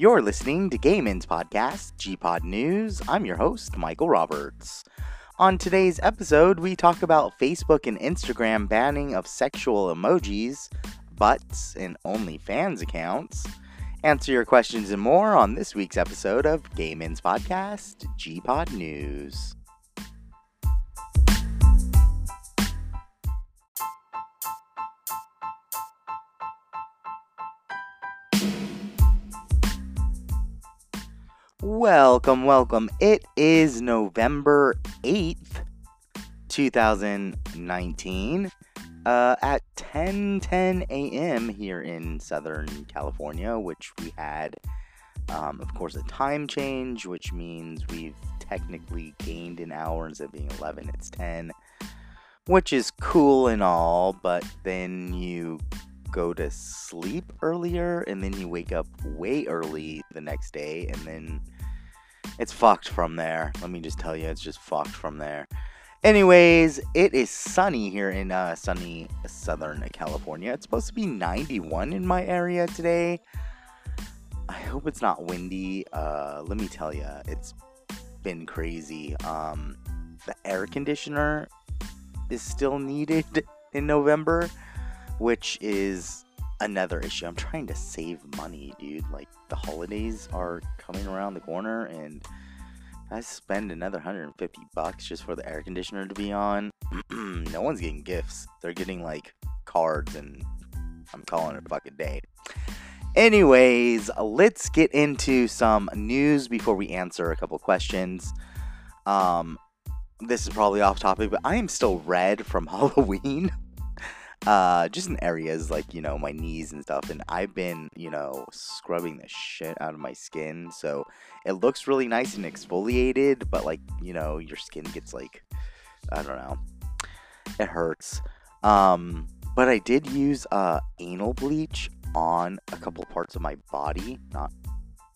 You're listening to Gayman's podcast, G-Pod News. I'm your host, Michael Roberts. On today's episode, we talk about Facebook and Instagram banning of sexual emojis, butts, and OnlyFans accounts. Answer your questions and more on this week's episode of Gayman's podcast, G-Pod News. Welcome, welcome. It is November 8th, 2019, uh, at 10 10 a.m. here in Southern California, which we had, um, of course, a time change, which means we've technically gained an hour instead of being 11, it's 10, which is cool and all, but then you go to sleep earlier and then you wake up way early the next day and then it's fucked from there. Let me just tell you, it's just fucked from there. Anyways, it is sunny here in uh, sunny Southern California. It's supposed to be 91 in my area today. I hope it's not windy. Uh, let me tell you, it's been crazy. Um, the air conditioner is still needed in November which is another issue. I'm trying to save money, dude. Like the holidays are coming around the corner and I spend another 150 bucks just for the air conditioner to be on. no one's getting gifts. They're getting like cards and I'm calling it a fucking day. Anyways, let's get into some news before we answer a couple questions. Um this is probably off topic, but I am still red from Halloween uh, just in areas like you know my knees and stuff. And I've been you know scrubbing the shit out of my skin, so it looks really nice and exfoliated. But like you know your skin gets like I don't know, it hurts. Um, but I did use uh anal bleach on a couple parts of my body, not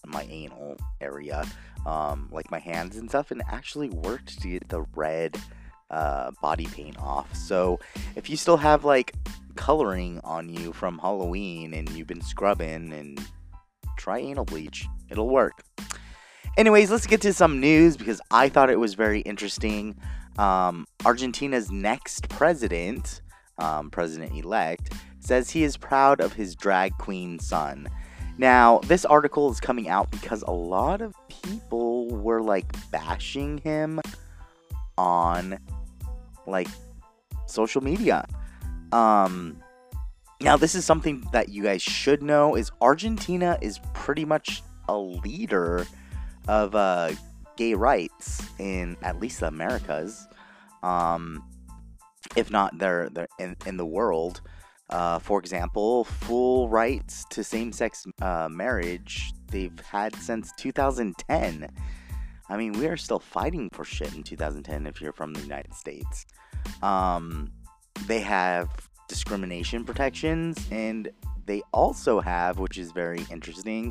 my anal area, um, like my hands and stuff, and actually worked to get the red uh, body paint off. So if you still have like coloring on you from Halloween and you've been scrubbing and try anal bleach, it'll work. Anyways, let's get to some news because I thought it was very interesting. Um, Argentina's next president, um, president elect, says he is proud of his drag queen son. Now, this article is coming out because a lot of people were like bashing him on like social media. Um, now this is something that you guys should know is Argentina is pretty much a leader of uh, gay rights in at least the Americas, um, if not they're, they're in, in the world. Uh, for example, full rights to same-sex uh, marriage they've had since 2010. I mean, we are still fighting for shit in 2010 if you're from the United States. Um, they have discrimination protections, and they also have, which is very interesting,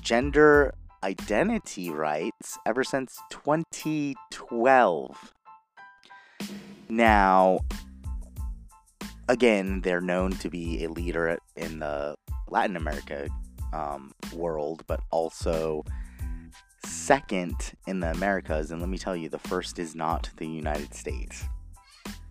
gender identity rights ever since 2012. Now, again, they're known to be a leader in the Latin America um, world, but also second in the Americas. And let me tell you, the first is not the United States.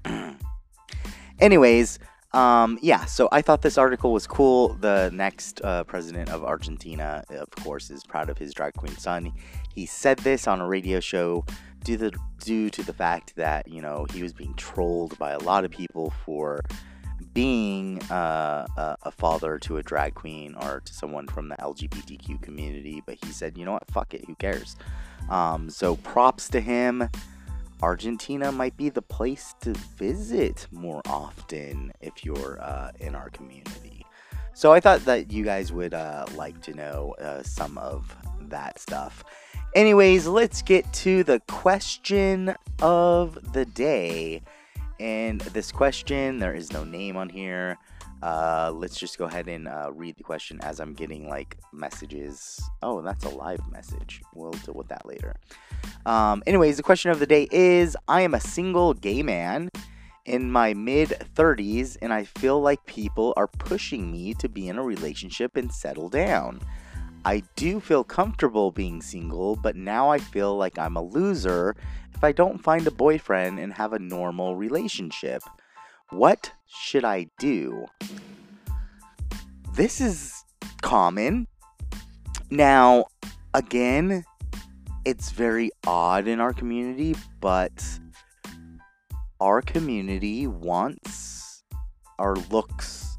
Anyways, um, yeah, so I thought this article was cool. The next uh, president of Argentina, of course, is proud of his drag queen son. He said this on a radio show due to, due to the fact that, you know, he was being trolled by a lot of people for being uh, a, a, father to a drag queen or to someone from the LGBTQ community, but he said, you know what, fuck it, who cares? Um, so props to him. Argentina might be the place to visit more often if you're uh, in our community. So I thought that you guys would uh, like to know uh, some of that stuff. Anyways, let's get to the question of the day. And this question, there is no name on here. Uh, let's just go ahead and uh, read the question as I'm getting like messages. Oh, that's a live message. We'll deal with that later. Um, anyways, the question of the day is I am a single gay man in my mid 30s, and I feel like people are pushing me to be in a relationship and settle down. I do feel comfortable being single, but now I feel like I'm a loser if I don't find a boyfriend and have a normal relationship. What should I do? This is common. Now, again, it's very odd in our community, but our community wants our looks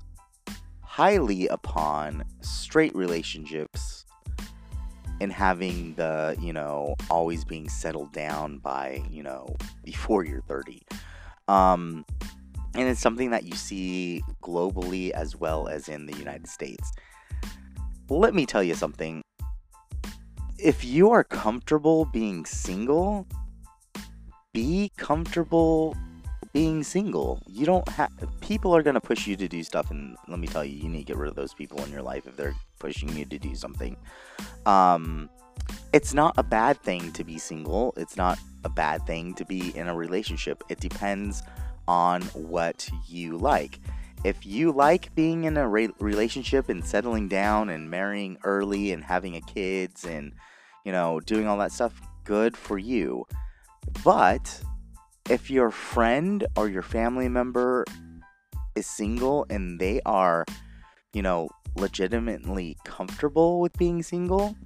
highly upon straight relationships and having the, you know, always being settled down by, you know, before you're 30. Um, and it's something that you see globally as well as in the United States. Let me tell you something. If you are comfortable being single, be comfortable being single. You don't have people are going to push you to do stuff and let me tell you, you need to get rid of those people in your life if they're pushing you to do something. Um it's not a bad thing to be single. It's not a bad thing to be in a relationship. It depends on what you like. If you like being in a re- relationship and settling down and marrying early and having a kids and you know doing all that stuff, good for you. But if your friend or your family member is single and they are, you know, legitimately comfortable with being single,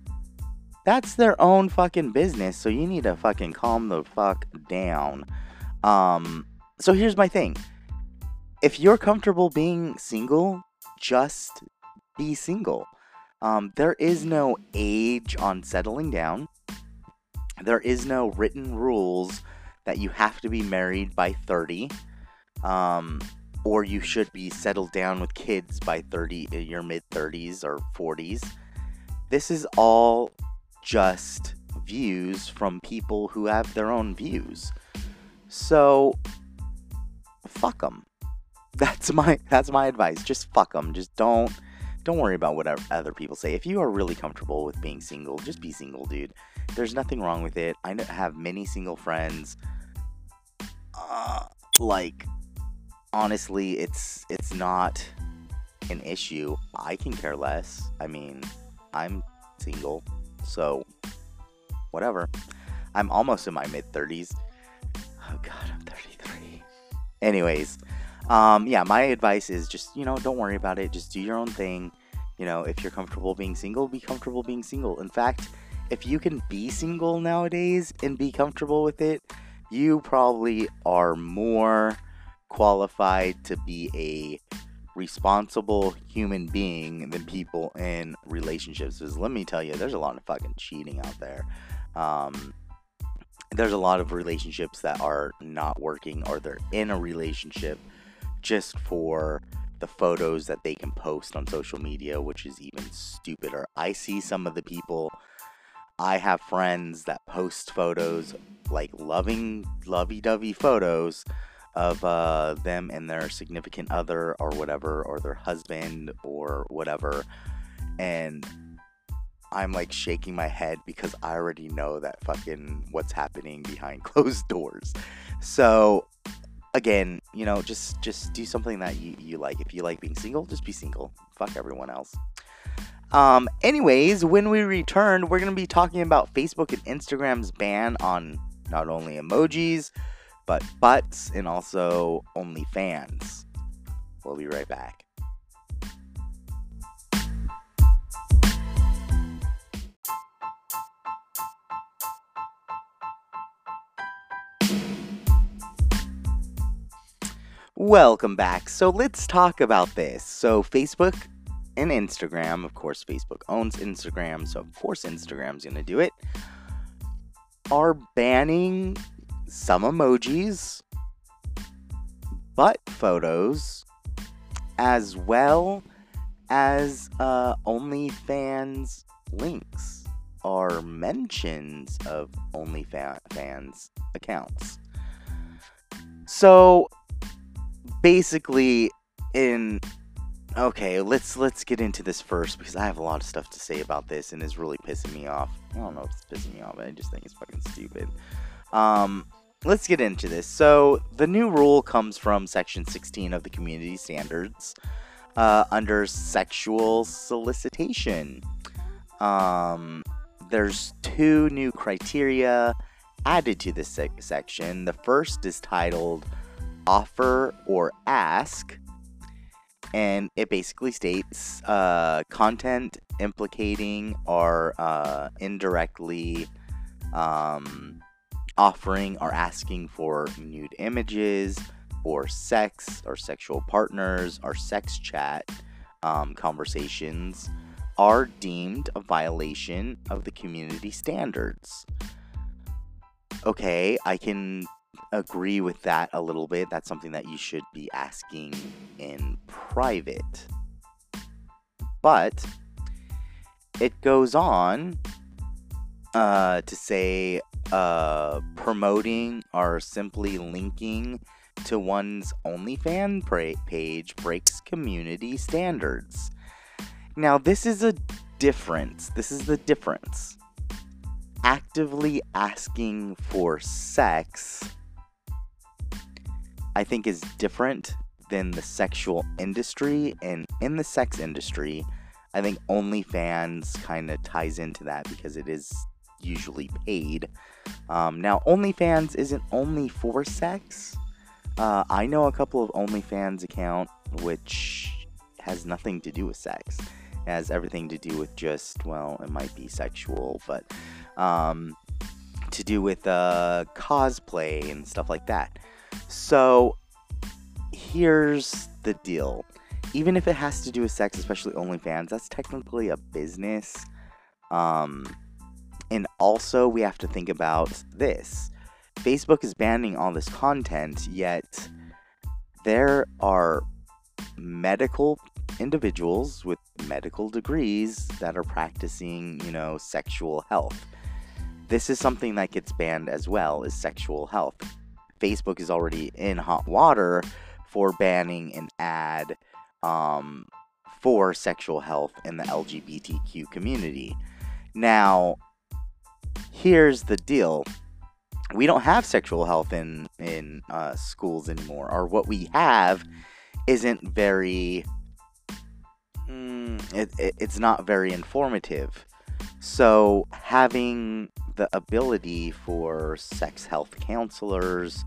that's their own fucking business. So you need to fucking calm the fuck down. Um, so here's my thing. If you're comfortable being single, just be single. Um, there is no age on settling down. There is no written rules that you have to be married by 30, um, or you should be settled down with kids by 30, uh, your mid 30s or 40s. This is all just views from people who have their own views. So, fuck them. That's my that's my advice. Just fuck them. Just don't don't worry about what other people say. If you are really comfortable with being single, just be single, dude. There's nothing wrong with it. I have many single friends uh, like honestly, it's it's not an issue. I can care less. I mean, I'm single, so whatever. I'm almost in my mid 30s. Oh god, I'm 33. Anyways, um yeah, my advice is just, you know, don't worry about it. Just do your own thing. You know, if you're comfortable being single, be comfortable being single. In fact, if you can be single nowadays and be comfortable with it, you probably are more qualified to be a responsible human being than people in relationships. Because let me tell you, there's a lot of fucking cheating out there. Um, there's a lot of relationships that are not working or they're in a relationship just for the photos that they can post on social media, which is even stupider. I see some of the people I have friends that post photos, like loving, lovey dovey photos of uh, them and their significant other or whatever, or their husband or whatever. And I'm like shaking my head because I already know that fucking what's happening behind closed doors. So again, you know, just just do something that you, you like. If you like being single, just be single. Fuck everyone else. Um, anyways, when we return, we're to be talking about Facebook and Instagram's ban on not only emojis, but butts and also OnlyFans. We'll be right back. Welcome back. So let's talk about this. So, Facebook and Instagram. Of course, Facebook owns Instagram, so of course, Instagram's to do it. Are banning some emojis, butt photos, as well as uh, OnlyFans links or mentions of OnlyFans accounts. So basically, in Okay, let's let's get into this first because I have a lot of stuff to say about this and it's really pissing me off. I don't know if it's pissing me off, but I just think it's fucking stupid. Um, let's get into this. So the new rule comes from Section 16 of the Community Standards uh, under sexual solicitation. um, there's two new criteria added to this sec- section. The first is titled Offer or Ask, and it basically states uh, content implicating or uh, indirectly um, offering or asking for nude images or sex or sexual partners or sex chat um, conversations are deemed a violation of the community standards. Okay, I can agree with that a little bit. That's something that you should be asking in private. But it goes on uh, to say uh, promoting or simply linking to one's OnlyFans page breaks community standards. Now, this is a difference. This is the difference. Actively asking for sex, I think, is different than the sexual industry. And in the sex industry, I think OnlyFans kind of ties into that because it is usually paid. Um, now, OnlyFans isn't only for sex. Uh, I know a couple of OnlyFans account which has nothing to do with sex It has everything to do with just well, it might be sexual, but um, to do with uh, cosplay and stuff like that. So here's the deal. Even if it has to do with sex, especially OnlyFans, that's technically a business. Um, and also, we have to think about this. Facebook is banning all this content, yet there are medical individuals with medical degrees that are practicing, you know, sexual health. This is something that gets banned as well is sexual health. Facebook is already in hot water for banning an ad um, for sexual health in the LGBTQ community. Now, here's the deal: we don't have sexual health in in uh, schools anymore, or what we have isn't very mm, it, it, it's not very informative. So, having the ability for sex health counselors,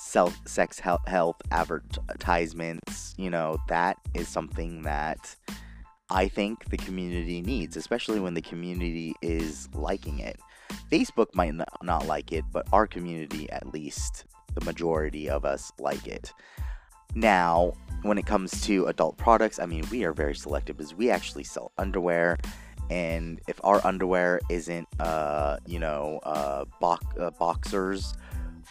self sex health, advertisements, you know, that is something that I think the community needs, especially when the community is liking it. Facebook might not like it, but our community, at least the majority of us, like it. Now, when it comes to adult products, I mean, we are very selective because we actually sell underwear. And if our underwear isn't, uh, you know, uh, bo- uh, boxers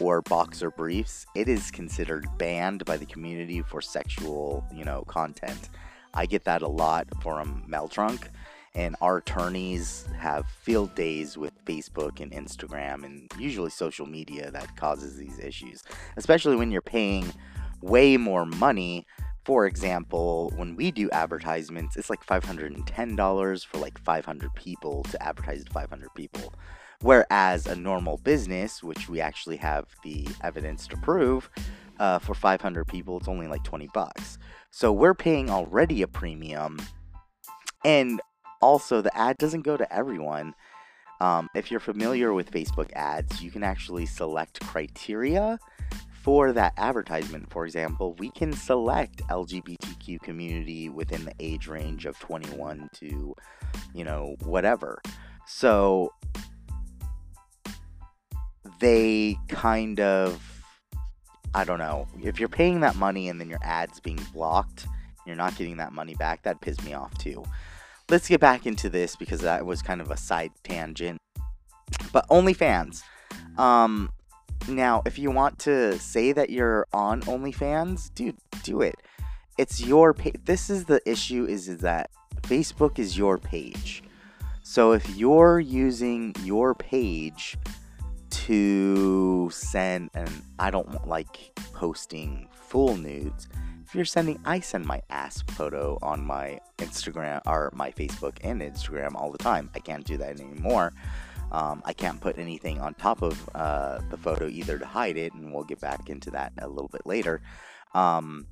or boxer briefs, it is considered banned by the community for sexual, you know, content. I get that a lot from Meltrunk, and our attorneys have field days with Facebook and Instagram and usually social media that causes these issues, especially when you're paying way more money. For example, when we do advertisements, it's like $510 for like 500 people to advertise to 500 people. Whereas a normal business, which we actually have the evidence to prove, uh, for 500 people, it's only like 20 bucks. So we're paying already a premium. And also, the ad doesn't go to everyone. Um, if you're familiar with Facebook ads, you can actually select criteria for that advertisement, for example, we can select LGBTQ community within the age range of 21 to, you know, whatever. So they kind of, I don't know, if you're paying that money and then your ad's being blocked, you're not getting that money back, that pisses me off too. Let's get back into this because that was kind of a side tangent. But OnlyFans. Um, now, if you want to say that you're on OnlyFans, dude, do it. It's your page. This is the issue is, is that Facebook is your page. So if you're using your page to send, and I don't like posting full nudes. If you're sending, I send my ass photo on my Instagram or my Facebook and Instagram all the time. I can't do that anymore. Um, I can't put anything on top of uh, the photo either to hide it, and we'll get back into that a little bit later. Um,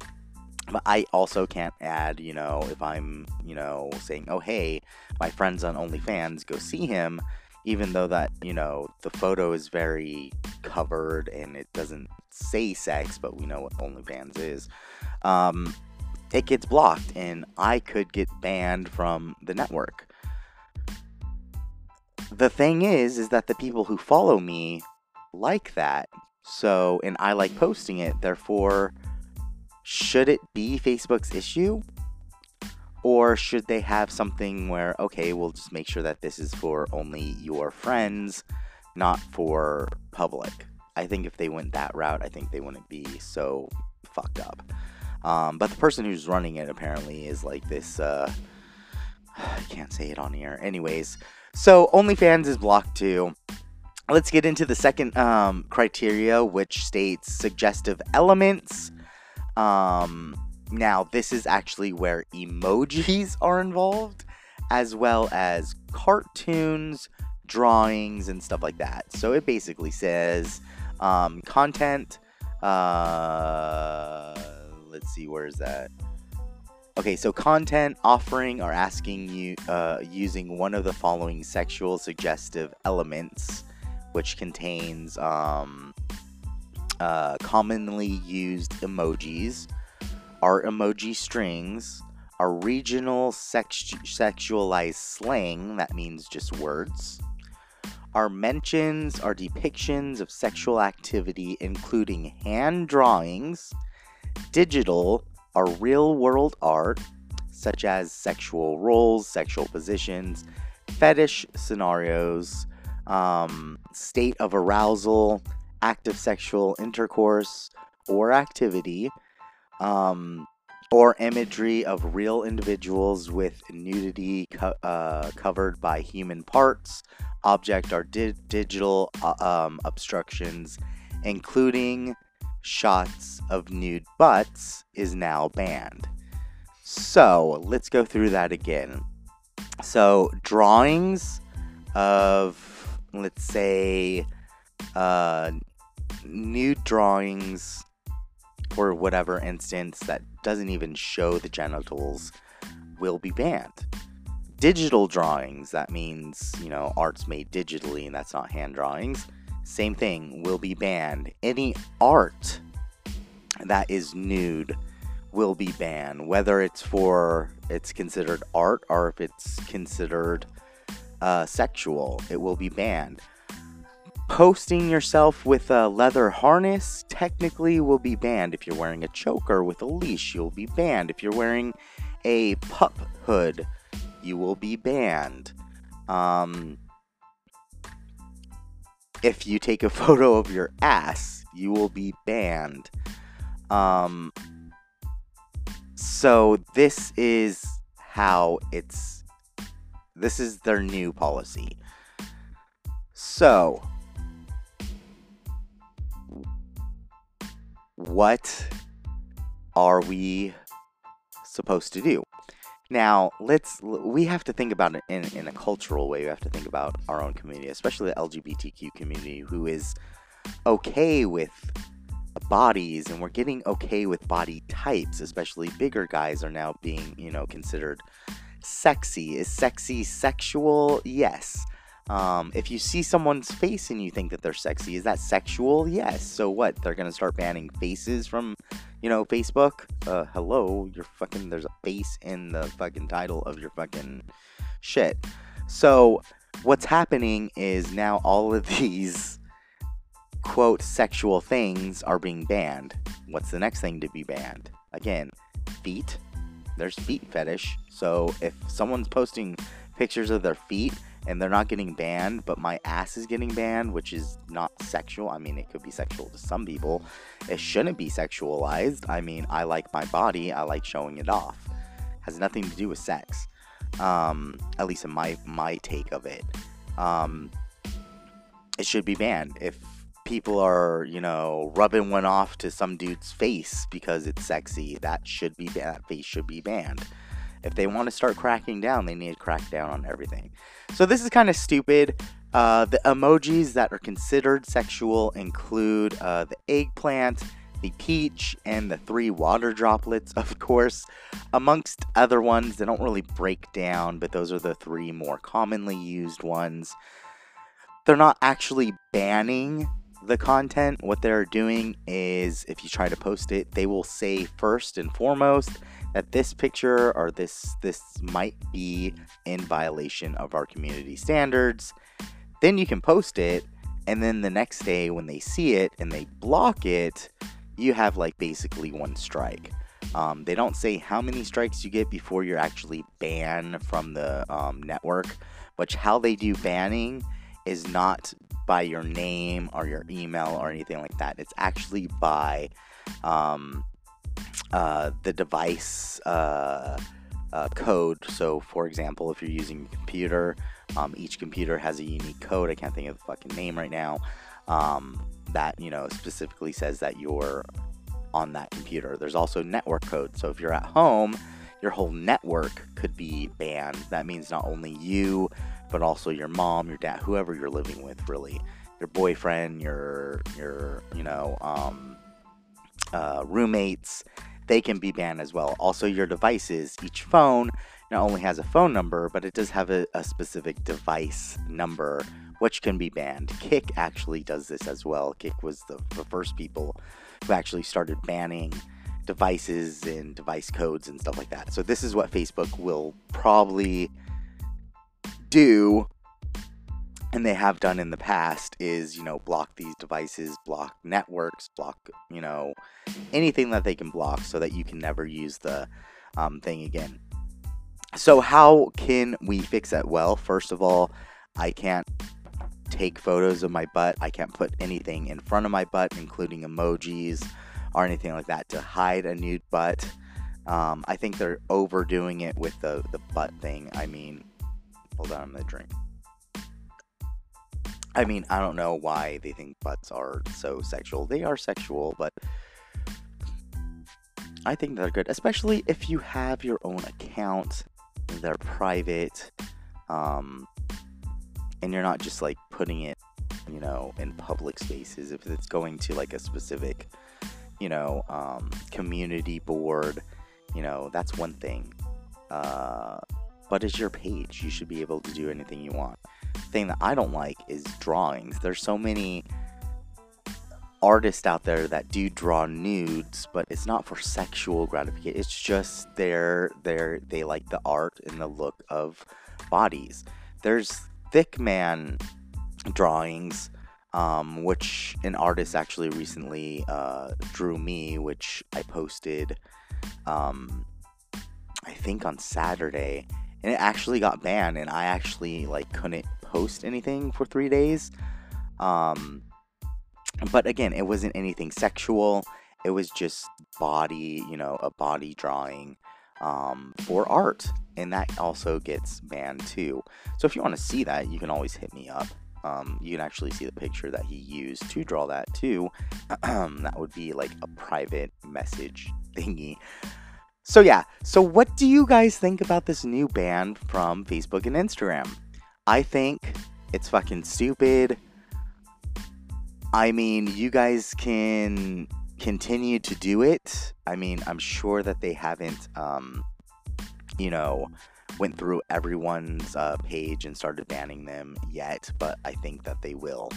But I also can't add, you know, if I'm, you know, saying, oh, hey, my friend's on OnlyFans, go see him, even though that, you know, the photo is very covered and it doesn't say sex, but we know what OnlyFans is. Um, it gets blocked and I could get banned from the network. The thing is, is that the people who follow me like that. So, and I like posting it. Therefore, should it be Facebook's issue? Or should they have something where, okay, we'll just make sure that this is for only your friends, not for public? I think if they went that route, I think they wouldn't be so fucked up. Um, but the person who's running it apparently is like this. Uh, I can't say it on here. Anyways, so OnlyFans is blocked too. Let's get into the second um, criteria, which states suggestive elements. Um, now, this is actually where emojis are involved, as well as cartoons, drawings, and stuff like that. So it basically says um, content. Uh, let's see, where is that? Okay, so content offering or asking you uh, using one of the following sexual suggestive elements, which contains um, uh, commonly used emojis, are emoji strings, are regional sex- sexualized slang, that means just words, Our mentions or depictions of sexual activity, including hand drawings Digital are real world art, such as sexual roles, sexual positions, fetish scenarios, um, state of arousal, active sexual intercourse or activity, um, or imagery of real individuals with nudity co- uh, covered by human parts, object or di- digital uh, um, obstructions, including shots of nude butts is now banned. So let's go through that again. So, drawings of, let's say, uh, nude drawings for whatever instance that doesn't even show the genitals will be banned. Digital drawings, that means, you know, art's made digitally and that's not hand drawings, same thing, will be banned. Any art that is nude will be banned, whether it's for it's considered art or if it's considered uh, sexual, it will be banned. Posting yourself with a leather harness technically will be banned. If you're wearing a choker with a leash, you'll be banned. If you're wearing a pup hood, you will be banned. Um, if you take a photo of your ass, you will be banned. Um, so this is how it's. This is their new policy. So, what are we supposed to do? Now, let's we have to think about it in, in a cultural way. We have to think about our own community, especially the LGBTQ community, who is okay with bodies and we're getting okay with body types, especially bigger guys are now being, you know, considered sexy. Is sexy sexual? Yes. Um, if you see someone's face and you think that they're sexy, is that sexual? Yes. So what? They're gonna start banning faces from, you know, Facebook. Uh, hello, you're fucking. There's a face in the fucking title of your fucking shit. So what's happening is now all of these quote sexual things are being banned. What's the next thing to be banned? Again, feet. There's feet fetish. So if someone's posting pictures of their feet and they're not getting banned, but my ass is getting banned, which is not sexual. I mean, it could be sexual to some people. It shouldn't be sexualized. I mean, I like my body. I like showing it off. Has nothing to do with sex. Um, at least in my my take of it. Um, it should be banned. If people are, you know, rubbing one off to some dude's face because it's sexy, that should be that face should be banned if they want to start cracking down, they need to crack down on everything. So this is kind of stupid. Uh, the emojis that are considered sexual include uh, the eggplant, the peach, and the three water droplets, of course, amongst other ones. They don't really break down, but those are the three more commonly used ones. They're not actually banning the content. What they're doing is if you try to post it, they will say first and foremost that this picture or this this might be in violation of our community standards. Then you can post it and then the next day when they see it and they block it, you have like basically one strike. Um, they don't say how many strikes you get before you're actually banned from the um, network, but how they do banning is not by your name or your email or anything like that. It's actually by um, uh, the device uh, uh, code. So, for example, if you're using a computer, um, each computer has a unique code. I can't think of the fucking name right now. Um, that you know specifically says that you're on that computer. There's also network code. So if you're at home, your whole network could be banned. That means not only you, but also your mom, your dad, whoever you're living with, really, your boyfriend, your your you know um, uh, roommates, they can be banned as well. Also, your devices, each phone not only has a phone number, but it does have a, a specific device number which can be banned. Kik actually does this as well. Kik was the, the first people who actually started banning devices and device codes and stuff like that. So this is what Facebook will probably do and they have done in the past is you know block these devices block networks block you know anything that they can block so that you can never use the um, thing again. So how can we fix that? Well first of all i can't take photos of my butt. I can't put anything in front of my butt including emojis or anything like that to hide a nude butt. Um, i think they're overdoing it with the, the butt thing. I mean hold on i'm gonna drink I mean, I don't know why they think butts are so sexual. They are sexual, but I think they're good, especially if you have your own account. They're private, um, and you're not just like putting it, you know, in public spaces. If it's going to like a specific, you know, um, community board, you know, that's one thing. Uh, but it's your page. You should be able to do anything you want The thing that I don't like is drawings. There's so many artists out there that do draw nudes, but it's not for sexual gratification. It's just they're they're they like the art and the look of bodies. There's thick man drawings, um, which an artist actually recently uh, drew me, which I posted, um, I think on Saturday, and it actually got banned, and I actually like couldn't post anything for three days. Um, but again, it wasn't anything sexual. It was just body, you know, a body drawing um, for art. And that also gets banned too. So if you want to see that, you can always hit me up. Um, you can actually see the picture that he used to draw that too. that would be like a private message thingy. So yeah, so what do you guys think about this new ban from Facebook and Instagram? I think it's fucking stupid. I mean, you guys can continue to do it. I mean, I'm sure that they haven't, um, you know, went through everyone's uh, page and started banning them yet, but I think that they will.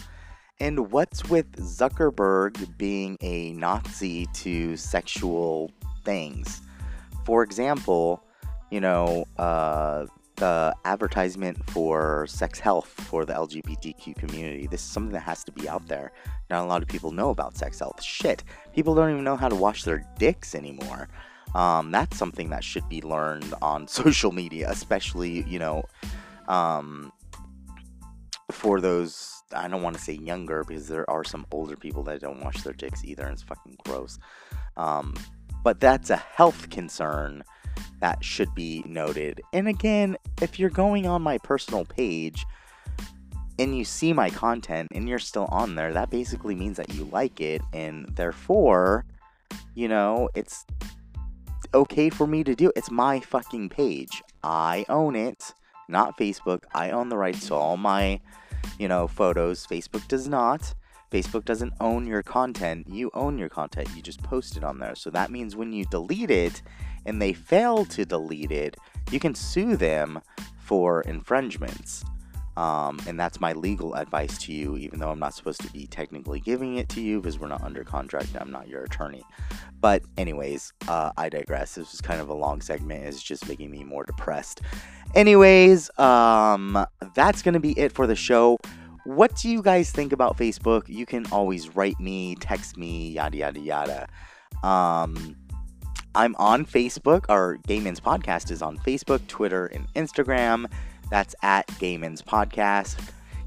And what's with Zuckerberg being a Nazi to sexual things? For example, you know, uh, the advertisement for sex health for the LGBTQ community. This is something that has to be out there. Not a lot of people know about sex health. Shit, people don't even know how to wash their dicks anymore. Um, that's something that should be learned on social media, especially you know, um, for those. I don't want to say younger because there are some older people that don't wash their dicks either, and it's fucking gross. Um, but that's a health concern that should be noted. And again, if you're going on my personal page and you see my content and you're still on there, that basically means that you like it, and therefore, you know, it's okay for me to do. It's my fucking page. I own it, not Facebook. I own the rights to all my, you know, photos. Facebook does not. Facebook doesn't own your content. You own your content. You just post it on there. So that means when you delete it and they fail to delete it, you can sue them for infringements. Um, and that's my legal advice to you, even though I'm not supposed to be technically giving it to you because we're not under contract I'm not your attorney. But, anyways, uh, I digress. This was kind of a long segment. It's just making me more depressed. Anyways, um, that's going to be it for the show. What do you guys think about Facebook? You can always write me, text me, yada, yada, yada. Um, I'm on Facebook. Our Gayman's Podcast is on Facebook, Twitter, and Instagram. That's at Gayman's Podcast.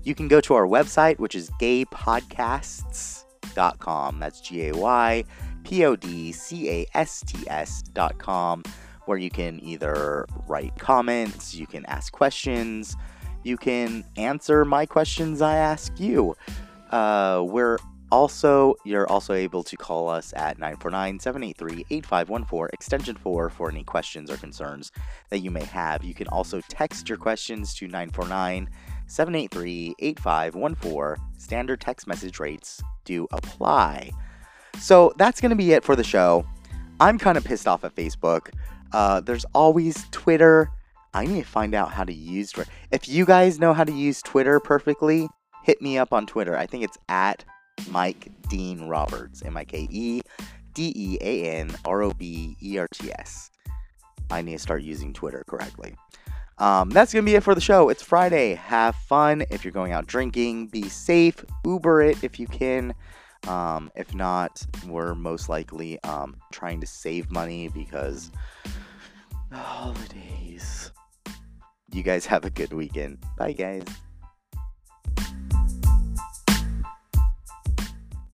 You can go to our website, which is gaypodcasts.com. That's G A Y P O D C A S T S.com, where you can either write comments, you can ask questions, you can answer my questions I ask you. Uh, we're also, you're also able to call us at 949 783 8514, extension 4, for any questions or concerns that you may have. You can also text your questions to 949 783 8514. Standard text message rates do apply. So that's going to be it for the show. I'm kind of pissed off at Facebook. Uh, there's always Twitter. I need to find out how to use Twitter. If you guys know how to use Twitter perfectly, hit me up on Twitter. I think it's at Mike Dean Roberts. M I K E D E A N R O B E R T S. I need to start using Twitter correctly. Um, that's going to be it for the show. It's Friday. Have fun if you're going out drinking. Be safe. Uber it if you can. Um, if not, we're most likely um, trying to save money because holidays. You guys have a good weekend. Bye, guys.